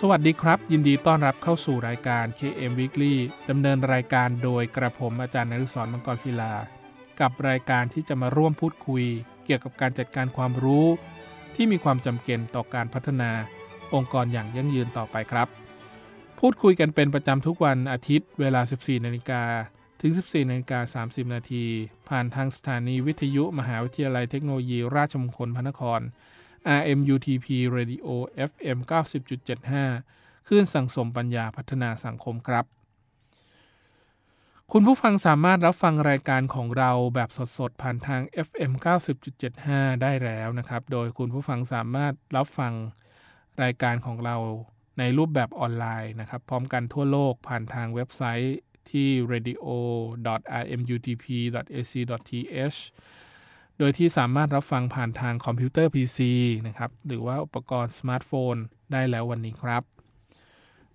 สวัสดีครับ ยินดีต้อนรับเข้าสู่รายการ KM Weekly ดำเนินรายการโดยกระผมอาจารย์นฤศรมังกรศิลา กับรายการที่จะมาร่วมพูดคุย เกี่ยวกับการจัดการความรู้ ที่มีความจำเป็นต่อการพัฒนา องค์กรอย่างยั่งยืนต่อไปครับ พูดคุยกันเป็นประจำทุกวันอาทิตย์ เวลา 14นาฬิกาถึง 14นาฬิกา30นาทีผ่านทางสถานีวิทยุมหาวิทยาลัยเทคโนโลยี ราชมงคลพระนคร RMUTP Radio FM 90.75 คลื่นสังสมปัญญาพัฒนาสังคมครับ คุณผู้ฟังสามารถรับฟังรายการของเราแบบสดๆ ผ่านทาง FM 90.75 ได้แล้วนะครับ โดยคุณผู้ฟังสามารถรับฟังรายการของเราในรูปแบบออนไลน์นะครับ พร้อมกันทั่วโลกผ่านทางเว็บไซต์ที่ radio.rmutp.ac.th โดยที่สามารถรับฟังผ่านทางคอมพิวเตอร์ PC นะครับ หรือว่าอุปกรณ์สมาร์ทโฟนได้แล้ววันนี้ครับ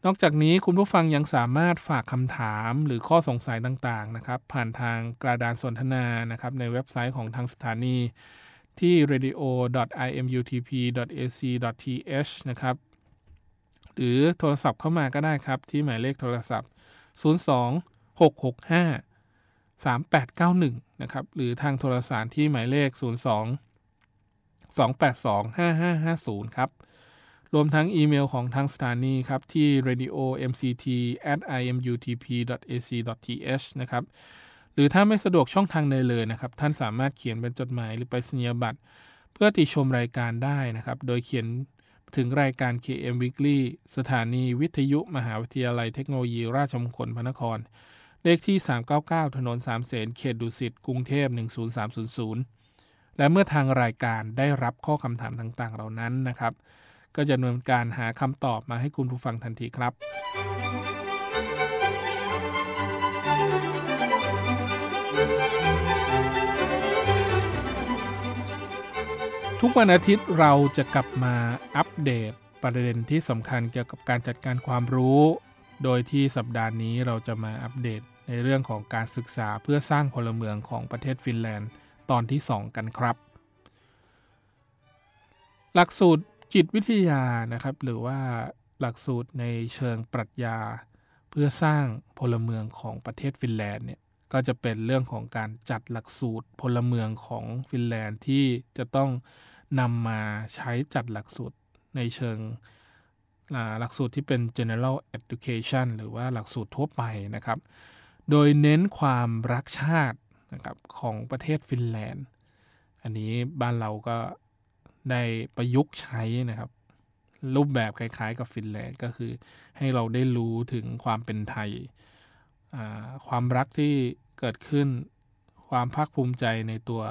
นอกจากนี้คุณผู้ฟังยังสามารถฝากคำถามหรือข้อสงสัยต่างๆนะครับ ผ่านทางกระดานสนทนานะครับในเว็บไซต์ของทางสถานี ที่ radio.rmutp.ac.th นะครับ หรือโทรศัพท์เข้ามาก็ได้ครับ ที่หมายเลขโทรศัพท์ 02 665 3891 นะครับ หรือทางโทรสารที่หมายเลข 02 282 5550 ครับ รวมทั้งอีเมลของทางสถานีครับ ที่ radio mct at imutp ac th นะครับหรือถ้าไม่สะดวกช่องทางใดเลยนะครับ ท่านสามารถเขียนเป็นจดหมายหรือไปสัญญาบัตร เพื่อติชมรายการได้นะครับ โดยเขียนถึงรายการ KM Weekly สถานีวิทยุมหาวิทยาลัยเทคโนโลยีราชมงคลพระนคร เลขที่ 399 ถนนสามเสนเขตดุสิตกรุงเทพ 10300 และเมื่อทางรายการได้รับข้อคำถามต่างๆ เหล่านั้นนะครับ ก็จะดำเนินการหาคำตอบมาให้คุณผู้ฟังทันทีครับ ทุกวันอาทิตย์เราจะกลับมาอัปเดตประเด็นที่สำคัญเกี่ยวกับการจัดการความรู้โดยที่สัปดาห์นี้เราจะมาอัปเดต ในเรื่องของการศึกษาเพื่อสร้างพลเมืองของประเทศฟินแลนด์ตอนที่ 2 กันครับ หลักสูตรจิตวิทยานะครับ หรือว่าหลักสูตรในเชิงปรัชญา เพื่อสร้างพลเมืองของประเทศฟินแลนด์เนี่ยก็จะเป็นเรื่องของการจัดหลักสูตรพลเมืองของฟินแลนด์ที่จะต้องนำมาใช้จัดหลักสูตรในเชิงหลักสูตรที่เป็น general education หรือว่าหลักสูตรทั่วไปนะครับ โดยเน้นความรักชาตินะครับของประเทศฟินแลนด์ อันนี้บ้านเราก็ได้ประยุกต์ใช้นะครับ รูปแบบคล้ายๆกับฟินแลนด์ก็คือให้เราได้รู้ถึงความเป็นไทย ความรักที่เกิดขึ้นความภาคภูมิใจในตัว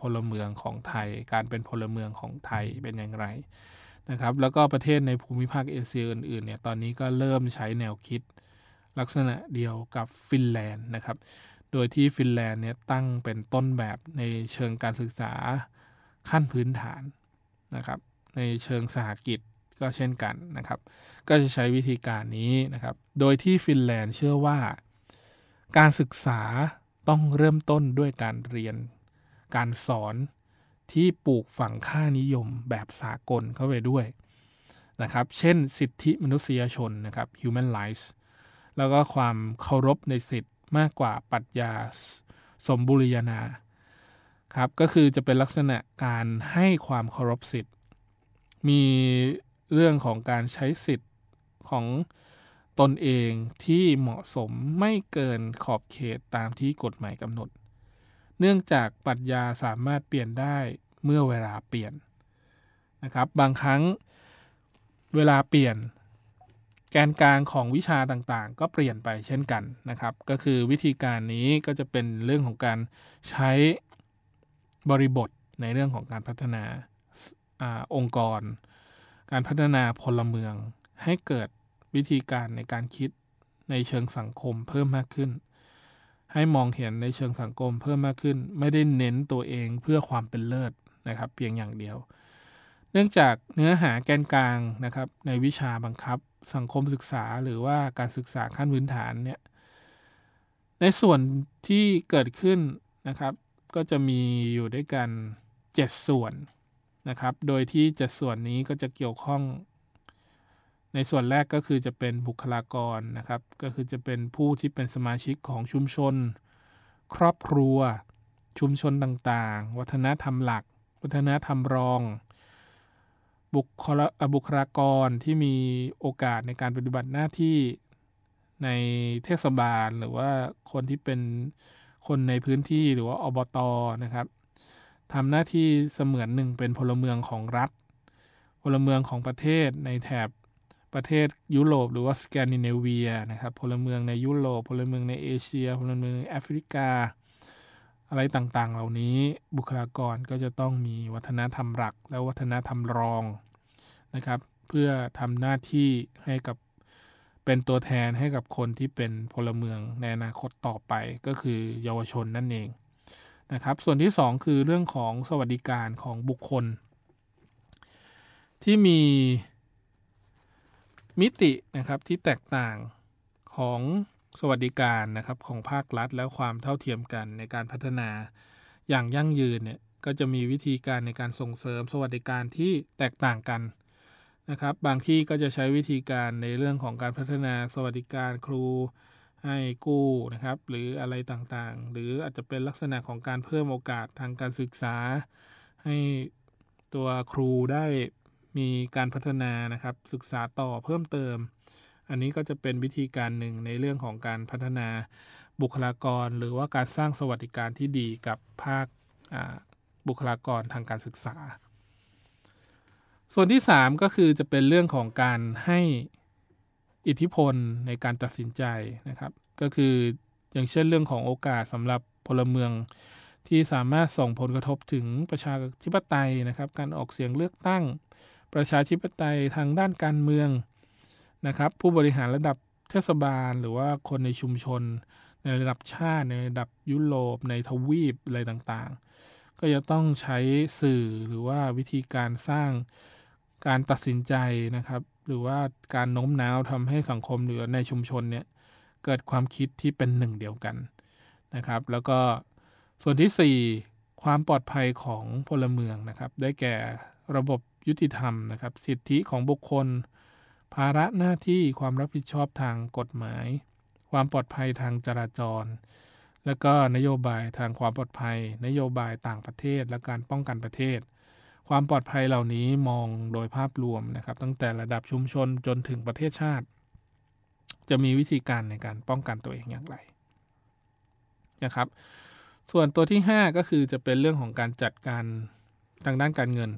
พลเมืองของไทย การเป็นพลเมืองของไทยเป็นอย่างไรนะครับ แล้วก็ประเทศในภูมิภาคเอเชียอื่นๆเนี่ยตอนนี้ก็เริ่มใช้แนวคิด ลักษณะเดียวกับฟินแลนด์นะครับ โดยที่ฟินแลนด์เนี่ยตั้งเป็นต้นแบบในเชิงการศึกษาขั้นพื้นฐานนะครับ ในเชิงสหกิจก็เช่นกันนะครับ ก็จะใช้วิธีการนี้นะครับ โดยที่ฟินแลนด์เชื่อว่า การศึกษาต้องเริ่มต้นด้วยการเรียน การสอนที่ปลูกฝังค่านิยมแบบสากลเข้าไปด้วยนะครับ เช่นสิทธิมนุษยชนนะครับ human rights แล้วก็ความเคารพในสิทธิ์มากกว่าปรัชญาสมบุริยนาครับก็คือจะเป็นลักษณะการให้ความเคารพสิทธิ์ มีเรื่องของการใช้สิทธิ์ของตนเองที่เหมาะสมไม่เกินขอบเขตตามที่กฎหมายกำหนด เนื่องจากปรัชญาสามารถเปลี่ยนได้เมื่อเวลาเปลี่ยนนะครับ บางครั้งเวลาเปลี่ยน แกนกลางของวิชาต่างๆ ก็เปลี่ยนไปเช่นกันนะครับ ก็คือวิธีการนี้ก็จะเป็นเรื่องของการใช้บริบทในเรื่องของการพัฒนาอองค์กร การพัฒนาพลเมือง ให้เกิดวิธีการในการคิดในเชิงสังคมเพิ่มมากขึ้น ให้มองเห็นในเชิงสังคมเพิ่มมากขึ้น ไม่ได้เน้นตัวเองเพื่อความเป็นเลิศนะครับ เพียงอย่างเดียว เนื่องจากเนื้อหาแกนกลางนะครับในวิชาบังคับ สังคมศึกษาหรือว่าการศึกษาขั้นพื้นฐานเนี่ย ในส่วนที่เกิดขึ้นนะครับ ก็จะมีอยู่ด้วยกัน 7 ส่วนนะครับ โดยที่ 7 ส่วนนี้ก็จะเกี่ยวข้อง ในส่วนแรกก็คือจะเป็นบุคลากรนะครับ ก็คือจะเป็นผู้ที่เป็นสมาชิกของชุมชน ครอบครัว ชุมชนต่างๆ วัฒนธรรมหลัก วัฒนธรรมรอง บุคลบุคลากรที่มีโอกาสในการปฏิบัติหน้าที่ในเทศบาล หรือว่าคนที่เป็นคนในพื้นที่หรือว่าอบตนะครับทำหน้าที่เสมือนหนึ่งเป็นพลเมืองของรัฐ พลเมืองของประเทศในแถบประเทศยุโรปหรือว่าสแกนดิเนเวียนะครับพลเมืองในยุโรปพลเมืองในเอเชียพลเมืองในแอฟริกา อะไรต่างๆ เหล่านี้บุคลากรก็จะต้องมีวัฒนธรรมหลัก และวัฒนธรรมรองนะครับ เพื่อทำหน้าที่ให้กับเป็นตัวแทนให้กับคนที่เป็นพลเมืองในอนาคตต่อไปก็คือเยาวชนนั่นเองนะครับ ส่วนที่ 2 คือเรื่องของสวัสดิการของบุคคล ที่มีมิตินะครับที่แตกต่างของ สวัสดิการนะครับของภาครัฐ และความเท่าเทียมกันในการพัฒนาอย่างยั่งยืนเนี่ยก็จะมีวิธีการในการส่งเสริมสวัสดิการที่แตกต่างกันนะครับ บางที่ก็จะใช้วิธีการในเรื่องของการพัฒนาสวัสดิการครูให้กู้นะครับ หรืออะไรต่างๆ หรืออาจจะเป็นลักษณะของการเพิ่มโอกาสทางการศึกษา ให้ตัวครูได้มีการพัฒนานะครับ ศึกษาต่อเพิ่มเติม อันนี้ก็จะเป็นวิธีการหนึ่งในเรื่องของการพัฒนาบุคลากร หรือว่าการสร้างสวัสดิการที่ดีกับภาคบุคลากรทางการศึกษา ส่วนที่ 3 ก็คือจะเป็นเรื่องของการให้อิทธิพลในการตัดสินใจนะครับ ก็คืออย่างเช่นเรื่องของโอกาสสำหรับพลเมืองที่สามารถส่งผลกระทบถึงประชาธิปไตยนะครับ การออกเสียงเลือกตั้ง ประชาธิปไตยทางด้านการเมือง นะครับ ผู้บริหารระดับเทศบาล หรือว่าคนในชุมชน ในระดับชาติ ในระดับยุโรป ในทวีปอะไรต่างๆ ก็จะต้องใช้สื่อหรือว่าวิธีการสร้างการตัดสินใจนะครับ หรือว่าการโน้มน้าวทำให้สังคมหรือในชุมชนเนี่ยเกิดความคิดที่เป็นหนึ่งเดียวกันนะครับ แล้วก็ส่วนที่ 4 ความปลอดภัยของพลเมืองนะครับ ได้แก่ระบบยุติธรรมนะครับ สิทธิของบุคคล ภาระหน้าที่ความรับผิดชอบทางกฎหมาย ความปลอดภัยทางจราจร และก็นโยบายทางความปลอดภัย นโยบายต่างประเทศและการป้องกันประเทศ ความปลอดภัยเหล่านี้มองโดยภาพรวมนะครับตั้งแต่ระดับชุมชนจนถึงประเทศชาติ จะมีวิธีการในการป้องกันตัวเองอย่างไรนะครับส่วนตัวที่ 5 ก็คือจะเป็นเรื่องของการจัดการทางด้านการเงิน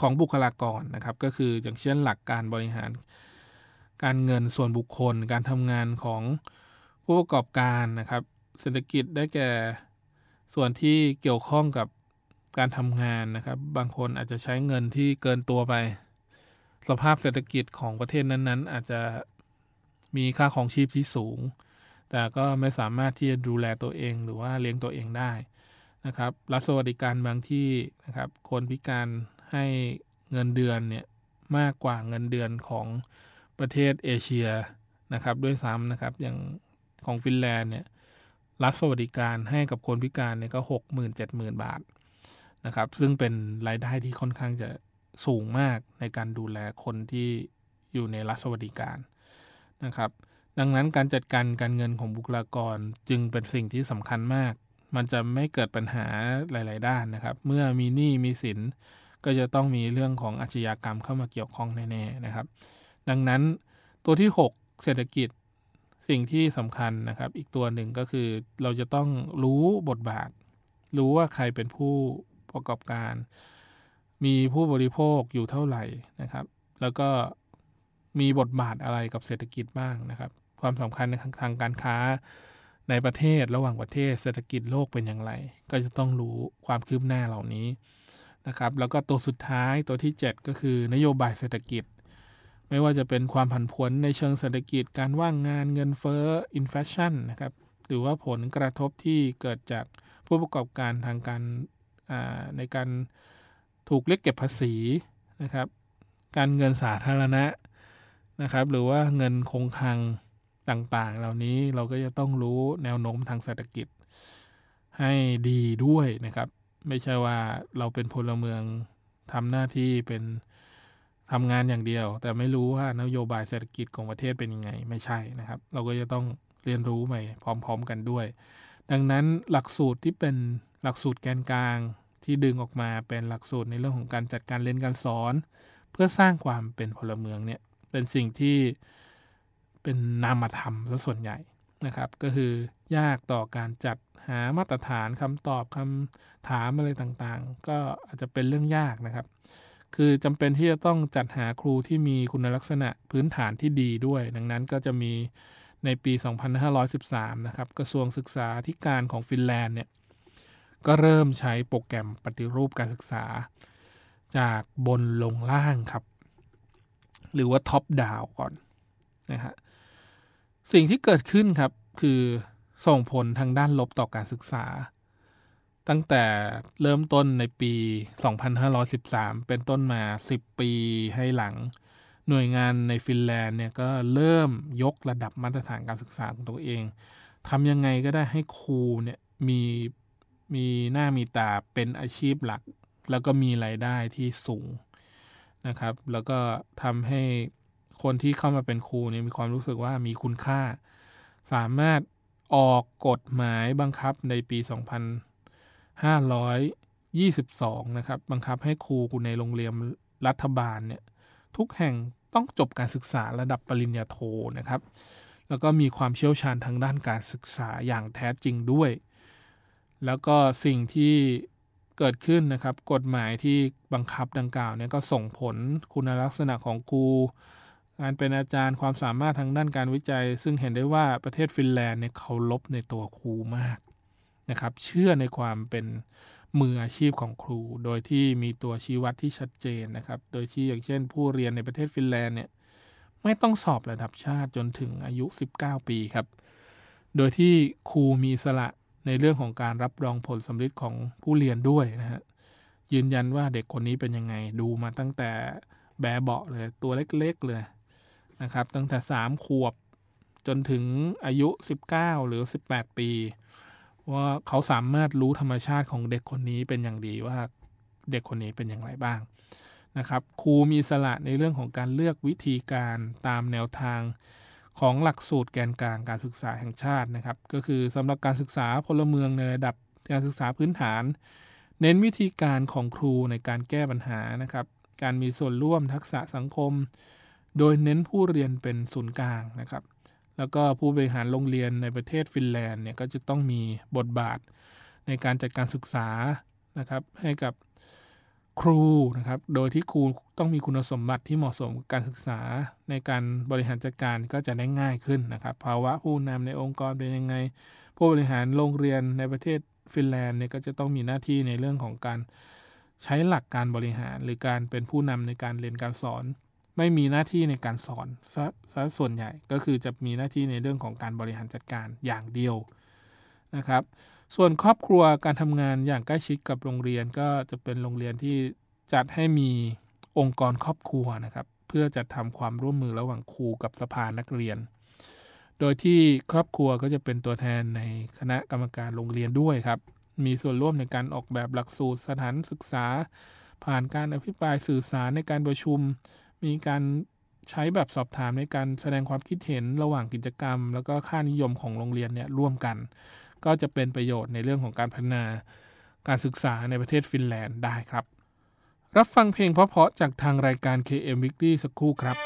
ของบุคลากรนะครับ ก็คืออย่างเช่นหลักการบริหาร การเงินส่วนบุคคล การทำงานของผู้ประกอบการนะครับ เศรษฐกิจได้แก่ส่วนที่เกี่ยวข้องกับการทำงานนะครับ บางคนอาจจะใช้เงินที่เกินตัวไป สภาพเศรษฐกิจของประเทศนั้นๆ อาจจะมีค่าของชีพที่สูง แต่ก็ไม่สามารถที่จะดูแลตัวเองหรือว่าเลี้ยงตัวเองได้นะครับ รัฐสวัสดิการบางที่นะครับ คนพิการ ให้เงินเดือนเนี่ยมากกว่าเงินเดือนของประเทศเอเชียนะครับด้วยซ้ำนะครับอย่างของฟินแลนด์เนี่ยรัฐสวัสดิการให้กับคนพิการเนี่ยก็หกหมื่นเจ็ดหมื่นบาทนะครับซึ่งเป็นรายได้ที่ค่อนข้างจะสูงมากในการดูแลคนที่อยู่ในรัฐสวัสดิการนะครับ ดังนั้นการจัดการการเงินของบุคลากรจึงเป็นสิ่งที่สำคัญมาก มันจะไม่เกิดปัญหาหลาย ๆ ด้านนะครับ เมื่อมีหนี้มีสิน ก็จะต้องมีเรื่องของอาชญากรรมเข้ามาเกี่ยวข้องแน่ๆนะครับ ดังนั้นตัวที่ 6 เศรษฐกิจสิ่งที่สำคัญนะครับ อีกตัวหนึ่งก็คือเราจะต้องรู้บทบาท รู้ว่าใครเป็นผู้ประกอบการ มีผู้บริโภคอยู่เท่าไหร่นะครับ แล้วก็มีบทบาทอะไรกับเศรษฐกิจบ้างนะครับ ความสำคัญในทางการค้าในประเทศระหว่างประเทศเศรษฐกิจโลกเป็นอย่างไร ก็จะต้องรู้ความคืบหน้าเหล่านี้ นะครับแล้วก็ตัวสุดท้ายตัวที่ 7 ก็คือนโยบายเศรษฐกิจ ไม่ว่าจะเป็นความผันผวนในเชิงเศรษฐกิจ การว่างงานเงินเฟ้ออินฟลชันนะครับหรือว่าผลกระทบที่เกิดจากผู้ประกอบการทางการในการถูกเรียกเก็บภาษีนะครับการเงินสาธารณะนะครับหรือว่าเงินคงคลังต่างๆ เหล่านี้เราก็จะต้องรู้แนวโน้มทางเศรษฐกิจให้ดีด้วยนะครับ ไม่ใช่ว่าเราเป็นพลเมืองทำหน้าที่เป็นทำงานอย่างเดียว แต่ไม่รู้ว่านโยบายเศรษฐกิจของประเทศเป็นยังไง ไม่ใช่นะครับ เราก็จะต้องเรียนรู้ไปพร้อม ๆ กันด้วย ดังนั้นหลักสูตรที่เป็นหลักสูตรแกนกลางที่ดึงออกมาเป็นหลักสูตรในเรื่องของการจัดการเรียนการสอน เพื่อสร้างความเป็นพลเมืองเนี่ยเป็นสิ่งที่เป็นนามธรรมซะส่วนใหญ่นะครับ ก็คือ ยากต่อการจัดหามาตรฐานคำตอบคำถามอะไรต่างๆ ก็อาจจะเป็นเรื่องยากนะครับ คือจำเป็นที่จะต้องจัดหาครูที่มีคุณลักษณะพื้นฐานที่ดีด้วย ดังนั้นก็จะมีในปี 2513 นะครับกระทรวงศึกษาธิการของฟินแลนด์เนี่ยก็เริ่มใช้โปรแกรมปฏิรูปการศึกษา จากบนลงล่างครับ หรือว่า top down ก่อนนะฮะสิ่งที่เกิดขึ้นครับคือ ส่งผลทางด้านลบต่อการศึกษา ตั้งแต่เริ่มต้นในปี 2513 เป็นต้นมา 10 ปีให้หลัง หน่วยงานในฟินแลนด์เนี่ยก็เริ่มยกระดับมาตรฐานการศึกษาของตัวเองทำยังไงก็ได้ให้ครูเนี่ยมีมีหน้ามีตาเป็นอาชีพหลัก แล้วก็มีไรายได้ที่สูงนะครับ แล้วก็ทำให้คนที่เข้ามาเป็นครูเนี่ยมีความรู้สึกว่ามีคุณค่า สามารถ ออกกฎหมายบังคับในปี 2522 นะครับ บังคับให้ครูในโรงเรียนรัฐบาลเนี่ยทุกแห่งต้องจบการศึกษาระดับปริญญาโทนะครับ แล้วก็มีความเชี่ยวชาญทางด้านการศึกษาอย่างแท้จริงด้วย แล้วก็สิ่งที่เกิดขึ้นนะครับ กฎหมายที่บังคับดังกล่าวเนี่ยก็ส่งผลคุณลักษณะของครู การเป็นอาจารย์ความสามารถทางด้านการวิจัย ซึ่งเห็นได้ว่าประเทศฟินแลนด์เนี่ยเคารพในตัวครูมากนะครับ เชื่อในความเป็นมืออาชีพของครู โดยที่มีตัวชี้วัดที่ชัดเจนนะครับ โดยที่อย่างเช่น ผู้เรียนในประเทศฟินแลนด์เนี่ยไม่ต้องสอบระดับชาติจนถึงอายุ 19 ปีครับ โดยที่ครูมีสละในเรื่องของการรับรองผลสำเร็จของผู้เรียนด้วยนะฮะยืนยันว่าเด็กคนนี้เป็นยังไงดูมาตั้งแต่แบเบาะเลยตัวเล็กๆเลย นะครับ ตั้งแต่ 3 ขวบจนถึงอายุ 19 หรือ 18 ปี ว่าเขาสามารถรู้ธรรมชาติของเด็กคนนี้เป็นอย่างดีว่าเด็กคนนี้เป็นอย่างไรบ้างนะครับครูมีสละในเรื่องของการเลือกวิธีการตามแนวทางของหลักสูตรแกนกลางการศึกษาแห่งชาตินะครับ ก็คือสำหรับการศึกษาพลเมืองในระดับการศึกษาพื้นฐาน เน้นวิธีการของครูในการแก้ปัญหานะครับ การมีส่วนร่วมทักษะสังคม โดยเน้นผู้เรียนเป็นศูนย์กลางนะครับ แล้วก็ผู้บริหารโรงเรียนในประเทศฟินแลนด์เนี่ยก็จะต้องมีบทบาทในการจัดการศึกษานะครับ ให้กับครูนะครับ โดยที่ครูต้องมีคุณสมบัติที่เหมาะสมกับการศึกษาในการบริหารจัดการก็จะได้ง่ายขึ้นนะครับ ภาวะผู้นำในองค์กรเป็นยังไง ผู้บริหารโรงเรียนในประเทศฟินแลนด์เนี่ยก็จะต้องมีหน้าที่ในเรื่องของการใช้หลักการบริหาร หรือการเป็นผู้นำในการเรียนการสอน ไม่มีหน้าที่ในการสอนซะซะส่วนใหญ่ก็คือจะมีหน้าที่ในเรื่องของการบริหารจัดการอย่างเดียวนะครับ ส่วนครอบครัวการทำงานอย่างใกล้ชิดกับโรงเรียนก็จะเป็นโรงเรียนที่จัดให้มีองค์กรครอบครัวนะครับ เพื่อจะทำความร่วมมือระหว่างครูกับสภานักเรียน โดยที่ครอบครัวก็จะเป็นตัวแทนในคณะกรรมการโรงเรียนด้วยครับ มีส่วนร่วมในการออกแบบหลักสูตรสถานศึกษา ผ่านการอภิปรายสื่อสารในการประชุม มีการใช้แบบสอบถามในการแสดงความคิดเห็นระหว่างกิจกรรม แล้วก็ค่านิยมของโรงเรียนเนี่ยร่วมกัน ก็จะเป็นประโยชน์ในเรื่องของการพัฒนาการศึกษาในประเทศฟินแลนด์ได้ครับ รับฟังเพลงเพราะๆจากทางรายการ KM Weekly สักครู่ครับ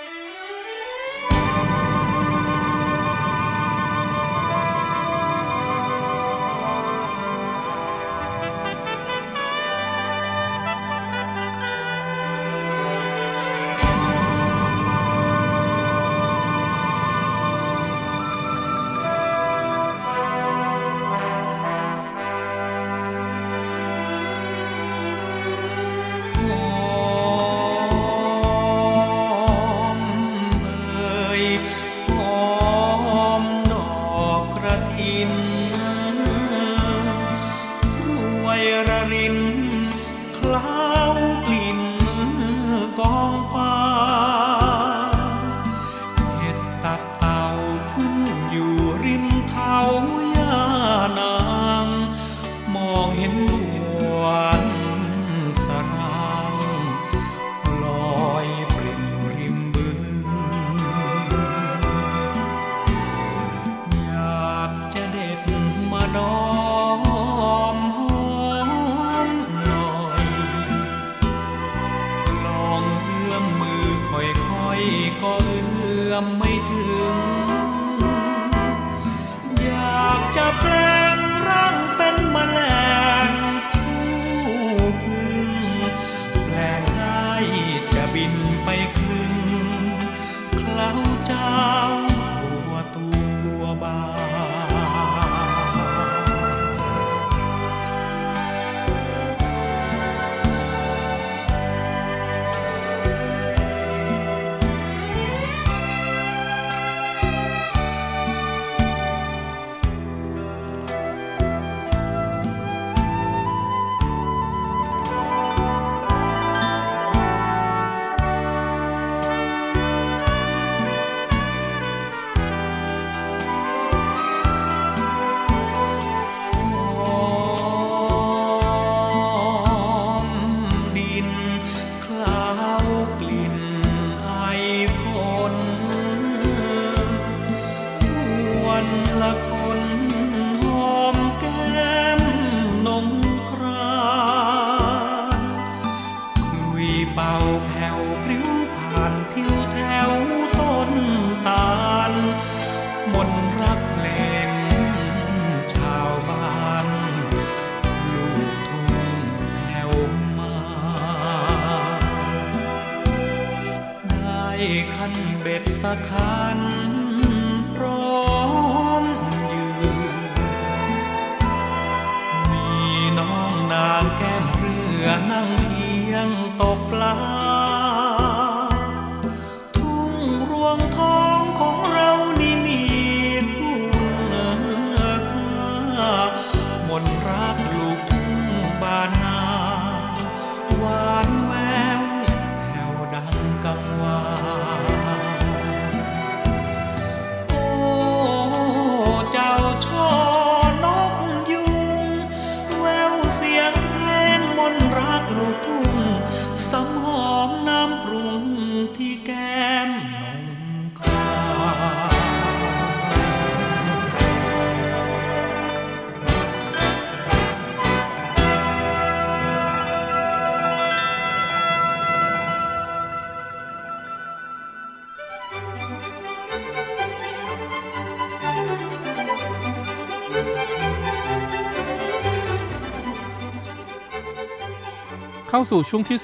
เข้าสู่ช่วงที่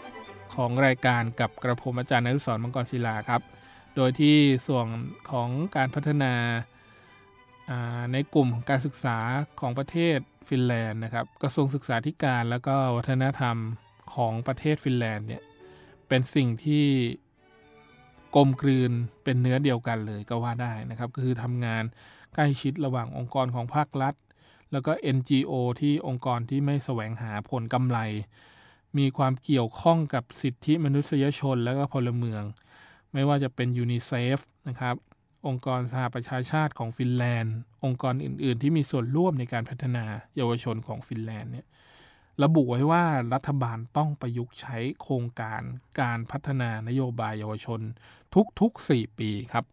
2 ของรายการกับกระผมอาจารย์นฤศรมังกรศิลาครับ โดยที่ส่วนของการพัฒนาในกลุ่มการศึกษาของประเทศฟินแลนด์นะครับกระทรวงศึกษาธิการแล้วก็วัฒนธรรมของประเทศฟินแลนด์เนี่ยเป็นสิ่งที่กลมกลืนเป็นเนื้อเดียวกันเลยก็ว่าได้นะครับก็คือทำงานใกล้ชิดระหว่างองค์กรของภาครัฐ แล้วก็ NGO ที่องค์กรที่ไม่แสวงหาผลกำไร มีความเกี่ยวข้องกับสิทธิมนุษยชนและก็พลเมือง ไม่ว่าจะเป็นยูนิเซฟนะครับ องค์กรสหประชาชาติของฟินแลนด์ องค์กรอื่น ๆ ที่มีส่วนร่วมในการพัฒนาเยาวชนของฟินแลนด์เนี่ยระบุไว้ว่ารัฐบาลต้องประยุกต์ใช้โครงการการพัฒนานโยบายเยาวชนทุกๆ 4 ปีครับ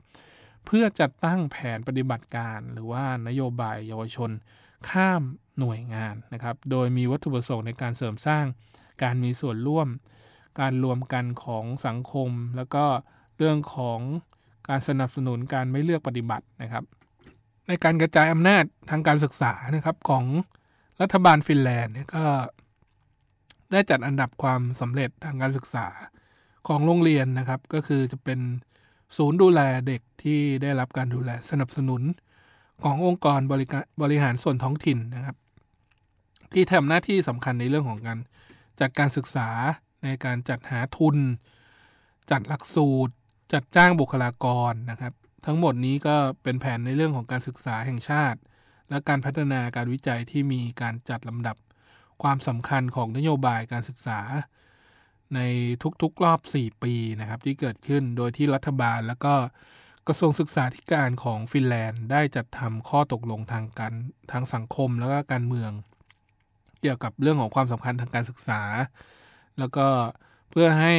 เพื่อจัดตั้งแผนปฏิบัติการหรือว่านโยบายเยาวชนข้ามหน่วยงานนะครับ โดยมีวัตถุประสงค์ในการเสริมสร้าง การมีส่วนร่วม การรวมกันของสังคม แล้วก็เรื่องของการสนับสนุนการไม่เลือกปฏิบัตินะครับ ในการกระจายอำนาจทางการศึกษานะครับของรัฐบาลฟินแลนด์เนี่ยก็ได้จัดอันดับความสำเร็จทางการศึกษาของโรงเรียนนะครับ ก็คือจะเป็นศูนย์ดูแลเด็กที่ได้รับการดูแลสนับสนุนขององค์กรบริการบริหารส่วนท้องถิ่นนะครับ ที่ทำหน้าที่สำคัญในเรื่องของการ จัดการศึกษาในการจัดหาทุน จัดหลักสูตร จัดจ้างบุคลากรนะครับ ทั้งหมดนี้ก็เป็นแผนในเรื่องของการศึกษาแห่งชาติ และการพัฒนาการวิจัยที่มีการจัดลำดับความสำคัญของนโยบายการศึกษา ในทุกๆรอบ 4 ปีนะครับ ที่เกิดขึ้นโดยที่รัฐบาลแล้วก็กระทรวงศึกษาธิการของฟินแลนด์ ได้จัดทำข้อตกลงทางการทางสังคมแล้วก็การเมือง เกี่ยวกับเรื่องของความสำคัญทางการศึกษา แล้วก็เพื่อให้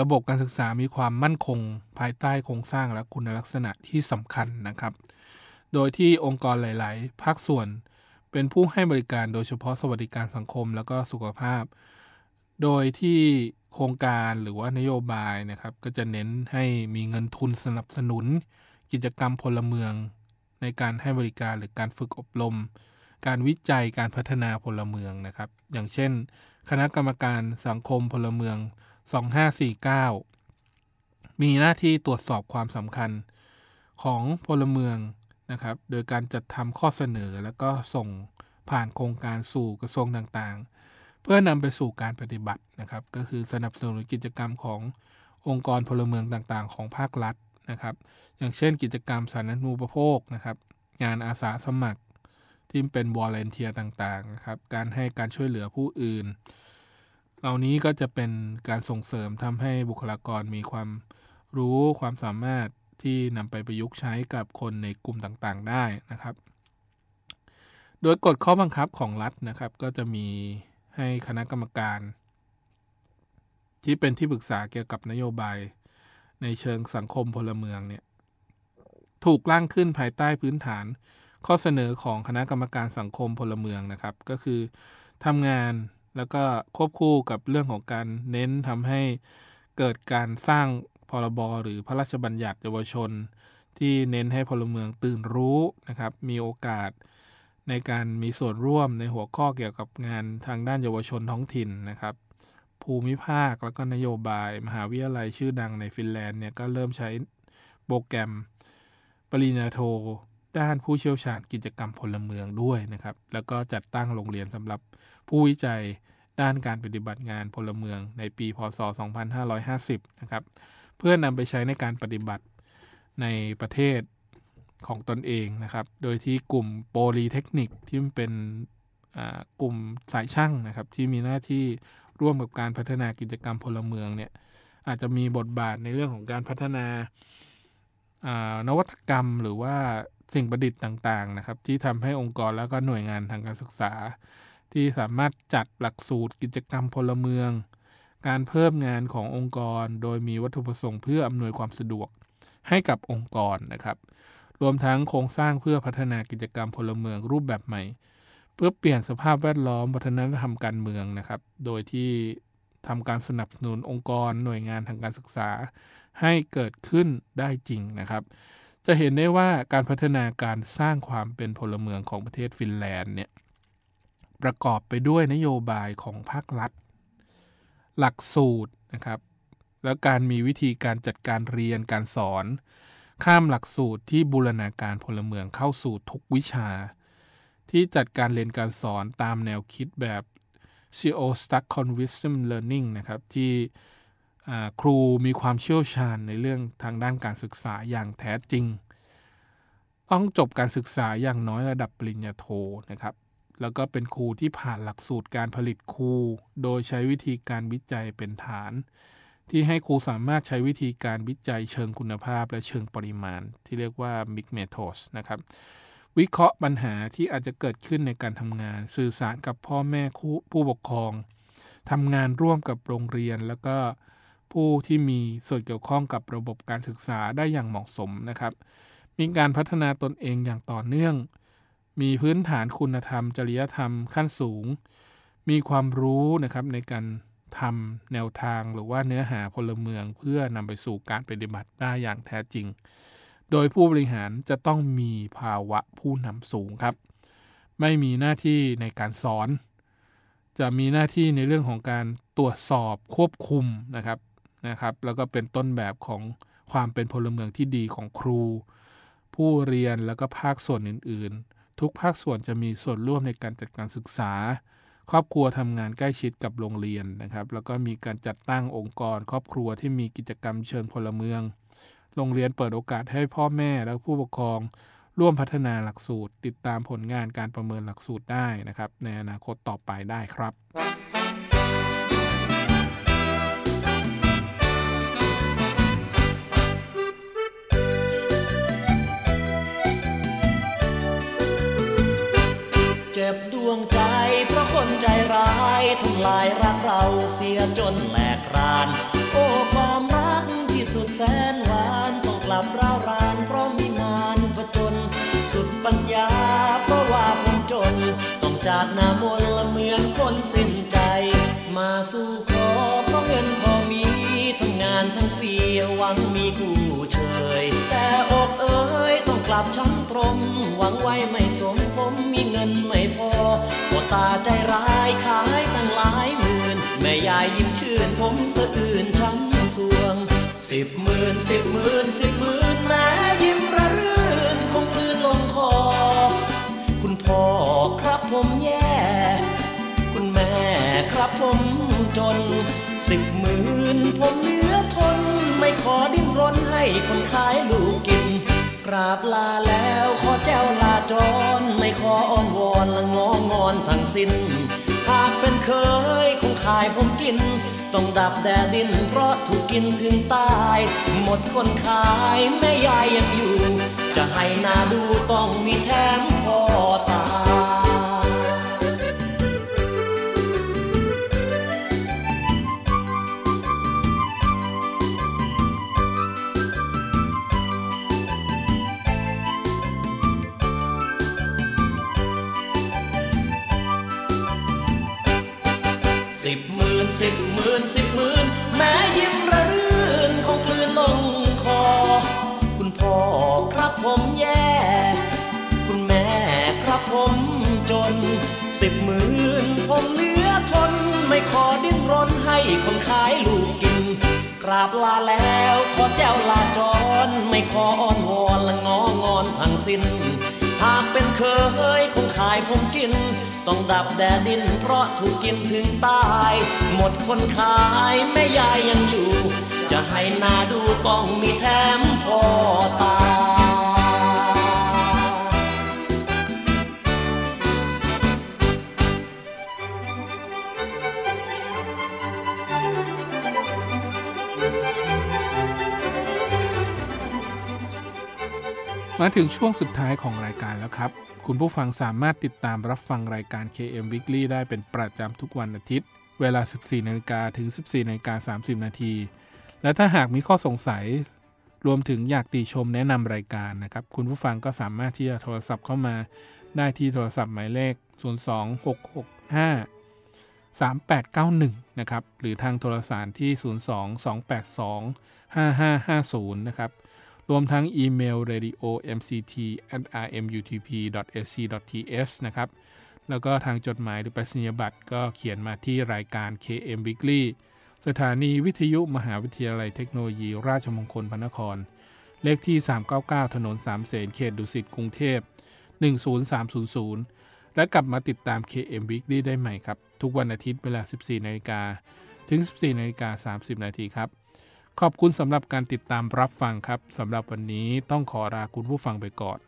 ระบบการศึกษามีความมั่นคงภายใต้โครงสร้างและคุณลักษณะที่สำคัญนะครับ โดยที่องค์กรหลาย ๆ ภาคส่วน เป็นผู้ให้บริการโดยเฉพาะสวัสดิการสังคมแล้วก็สุขภาพ โดยที่โครงการหรือว่านโยบายนะครับ ก็จะเน้นให้มีเงินทุนสนับสนุน กิจกรรมพลเมือง ในการให้บริการหรือการฝึกอบรม การวิจัยการพัฒนาพลเมืองนะครับ อย่างเช่น คณะกรรมการสังคมพลเมือง 2549 มีหน้าที่ตรวจสอบความสำคัญของพลเมืองนะครับ โดยการจัดทำข้อเสนอแล้วก็ส่งผ่านโครงการสู่กระทรวงต่างๆ เพื่อนำไปสู่การปฏิบัตินะครับ ก็คือสนับสนุนกิจกรรมขององค์กรพลเมืองต่างๆ ของภาครัฐนะครับ อย่างเช่น กิจกรรมสาธารณูปโภคนะครับ งานอาสาสมัคร ที่เป็นวอลเลนเทียต่างๆนะครับการให้การช่วยเหลือผู้อื่น เหล่านี้ก็จะเป็นการส่งเสริมทำให้บุคลากรมีความรู้ความสามารถที่นำไปประยุกต์ใช้กับคนในกลุ่มต่างๆได้นะครับ โดยกฎข้อบังคับของรัฐนะครับ ก็จะมีให้คณะกรรมการ ที่เป็นที่ปรึกษาเกี่ยวกับนโยบาย ในเชิงสังคมพลเมืองเนี่ยถูกร่างขึ้นภายใต้พื้นฐาน ข้อเสนอของคณะกรรมการสังคมพลเมืองนะครับ ก็คือทำงานแล้วก็ควบคู่กับเรื่องของการเน้นทำให้เกิดการสร้างพรบหรือพระราชบัญญัติเยาวชน ที่เน้นให้พลเมืองตื่นรู้นะครับ มีโอกาสในการมีส่วนร่วมในหัวข้อเกี่ยวกับงานทางด้านเยาวชนท้องถิ่นนะครับ ภูมิภาคแล้วก็นโยบาย มหาวิทยาลัยชื่อดังในฟินแลนด์เนี่ยก็เริ่มใช้โปรแกรมปริญญาโท ด้านผู้เชี่ยวชาญกิจกรรมพลเมืองด้วยนะครับ แล้วก็จัดตั้งโรงเรียนสำหรับผู้วิจัยด้านการปฏิบัติงานพลเมืองในปี พศ 2550 นะครับ เพื่อนำไปใช้ในการปฏิบัติในประเทศของตนเองนะครับ โดยที่กลุ่มโปลีเทคนิคที่เป็นกลุ่มสายช่างนะครับ ที่มีหน้าที่ร่วมกับการพัฒนากิจกรรมพลเมืองเนี่ยอาจจะมีบทบาทในเรื่องของการพัฒนานวัตกรรมหรือว่า สิ่งประดิษฐ์ต่างๆนะครับ ที่ทำให้องค์กรแล้วก็หน่วยงานทางการศึกษา ที่สามารถจัดหลักสูตรกิจกรรมพลเมือง การเพิ่มงานขององค์กร โดยมีวัตถุประสงค์เพื่ออำนวยความสะดวกให้กับองค์กรนะครับ รวมทั้งโครงสร้างเพื่อพัฒนากิจกรรมพลเมืองรูปแบบใหม่ เพื่อเปลี่ยนสภาพแวดล้อมวัฒนธรรมการเมืองนะครับ โดยที่ทำการสนับสนุนองค์กร หน่วยงานทางการศึกษา ให้เกิดขึ้นได้จริงนะครับ จะเห็นได้ว่าการพัฒนาการสร้างความเป็นพลเมืองของประเทศฟินแลนด์เนี่ยประกอบไปด้วยนโยบายของภาครัฐ หลักสูตรนะครับ แล้วการมีวิธีการจัดการเรียนการสอน ข้ามหลักสูตรที่บูรณาการพลเมืองเข้าสู่ทุกวิชา ที่จัดการเรียนการสอนตามแนวคิดแบบ CEO Stuck Conviction Learning นะครับ ที่ ครูมีความเชี่ยวชาญในเรื่องทางด้านการศึกษาอย่างแท้จริง ต้องจบการศึกษาอย่างน้อยระดับปริญญาโทนะครับ แล้วก็เป็นครูที่ผ่านหลักสูตรการผลิตครู โดยใช้วิธีการวิจัยเป็นฐาน ที่ให้ครูสามารถใช้วิธีการวิจัยเชิงคุณภาพและเชิงปริมาณ ที่เรียกว่า Mix Methods นะครับวิเคราะห์ปัญหาที่อาจจะเกิดขึ้นในการทำงาน สื่อสารกับพ่อแม่ผู้ปกครองทำงานร่วมกับโรงเรียนแล้วก็ ผู้ที่มีส่วนเกี่ยวข้องกับระบบการศึกษาได้อย่างเหมาะสมนะครับ มีการพัฒนาตนเองอย่างต่อเนื่อง มีพื้นฐานคุณธรรม จริยธรรมขั้นสูง มีความรู้นะครับในการทำแนวทางหรือว่าเนื้อหาพลเมืองเพื่อนำไปสู่การปฏิบัติได้อย่างแท้จริง โดยผู้บริหารจะต้องมีภาวะผู้นำสูงครับ ไม่มีหน้าที่ในการสอน จะมีหน้าที่ในเรื่องของการตรวจสอบควบคุมนะครับ นะครับ แล้วก็เป็นต้นแบบของความเป็นพลเมืองที่ดีของครู ผู้เรียนแล้วก็ภาคส่วนอื่น ๆ ทุกภาคส่วนจะมีส่วนร่วมในการจัดการศึกษา ครอบครัวทำงานใกล้ชิดกับโรงเรียนนะครับ แล้วก็มีการจัดตั้งองค์กร ครอบครัวที่มีกิจกรรมเชิงพลเมือง โรงเรียนเปิดโอกาสให้พ่อแม่และผู้ปกครองร่วมพัฒนาหลักสูตร ติดตามผลงานการประเมินหลักสูตรได้นะครับ ในอนาคตต่อไปได้ครับ ลายรักเราเสียจนแหลกราน โอ้ความรักที่สุดแสนหวานต้องกลับร้าวราน เพราะมีงานผจญสุดปัญญา เพราะว่าผมจน ต้องจากหน้ามนละเหมือนคนสิ้นใจ มาสู่ขอเพราะเงินพอมีทำงานทั้งปีหวังมีกู้เชย แต่อกเอ้ยต้องกลับช้ำตรมหวังไว้ไม่ สิบหมื่นสิบหมื่นสิบหมื่นแม่ยิ้มระรื่นคงกลืนลงคอ คุณพ่อครับผมแย่ คุณแม่ครับผมจน สิบหมื่นผมเหลือทน ไม่ขอดิ้นรนให้คนขายลูกกิน กราบลาแล้วขอแจ้วลาจร ไม่ขออ้อนวอนและงองอนทั้งสิ้น เป็นเคยคงขายผมกิน ต้องดับแดดดิน เพราะถูกกินถึงตาย หมดคนขายแม่ยายยังอยู่ จะให้หนาดูต้องมีแถมพ่อตา ลาแล้วขอเจ้าลาจรไม่ขออ้อนวอนและงองอนทั้งสิ้น หากเป็นเคยคงขายผมกิน ต้องดับแดดดิน เพราะถูกกินถึงตาย หมดคนขายแม่ยายยังอยู่ จะให้หนาดูต้องมีแถมพ่อตา มาถึงช่วงสุดท้ายของรายการแล้วครับ คุณผู้ฟังสามารถติดตามรับฟังรายการ KM Weekly ได้เป็นประจำทุกวันอาทิตย์ เวลา 14นาฬิกาถึง 14นาฬิกา30 นาที และถ้าหากมีข้อสงสัย รวมถึงอยากติชมแนะนำรายการนะครับ คุณผู้ฟังก็สามารถที่จะโทรศัพท์เข้ามาได้ที่โทรศัพท์หมายเลข 02665 3891 นะครับ หรือทางโทรสารที่ 022825550 นะครับ รวมทั้งอีเมล radio mct rmutp ac th นะครับ แล้วก็ทางจดหมายหรือไปรษณียบัตรก็เขียนมาที่รายการ KM Weekly สถานีวิทยุมหาวิทยาลัยเทคโนโลยี ราชมงคลพระนคร เลขที่ 399 ถนนสามเสนเขตดุสิตกรุงเทพ 10300 และกลับมาติดตาม KM Weekly ได้ใหม่ครับ ทุกวันอาทิตย์เวลา 14นาฬิกาถึง 14นาฬิกา30นาทีครับ ขอบคุณสำหรับการติดตามรับฟังครับสำหรับวันนี้ต้องขอลาคุณผู้ฟังไปก่อน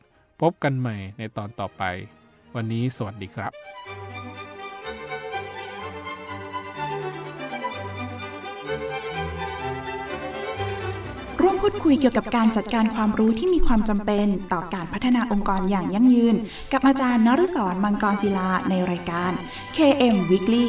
พบกันใหม่ในตอนต่อไป วันนี้สวัสดีครับร่วมพูดคุยเกี่ยวกับการจัดการความรู้ที่มีความจำเป็นต่อการพัฒนาองค์กรอย่างยั่งยืน กับอาจารย์นฤศรมังกรศิลาในรายการ KM Weekly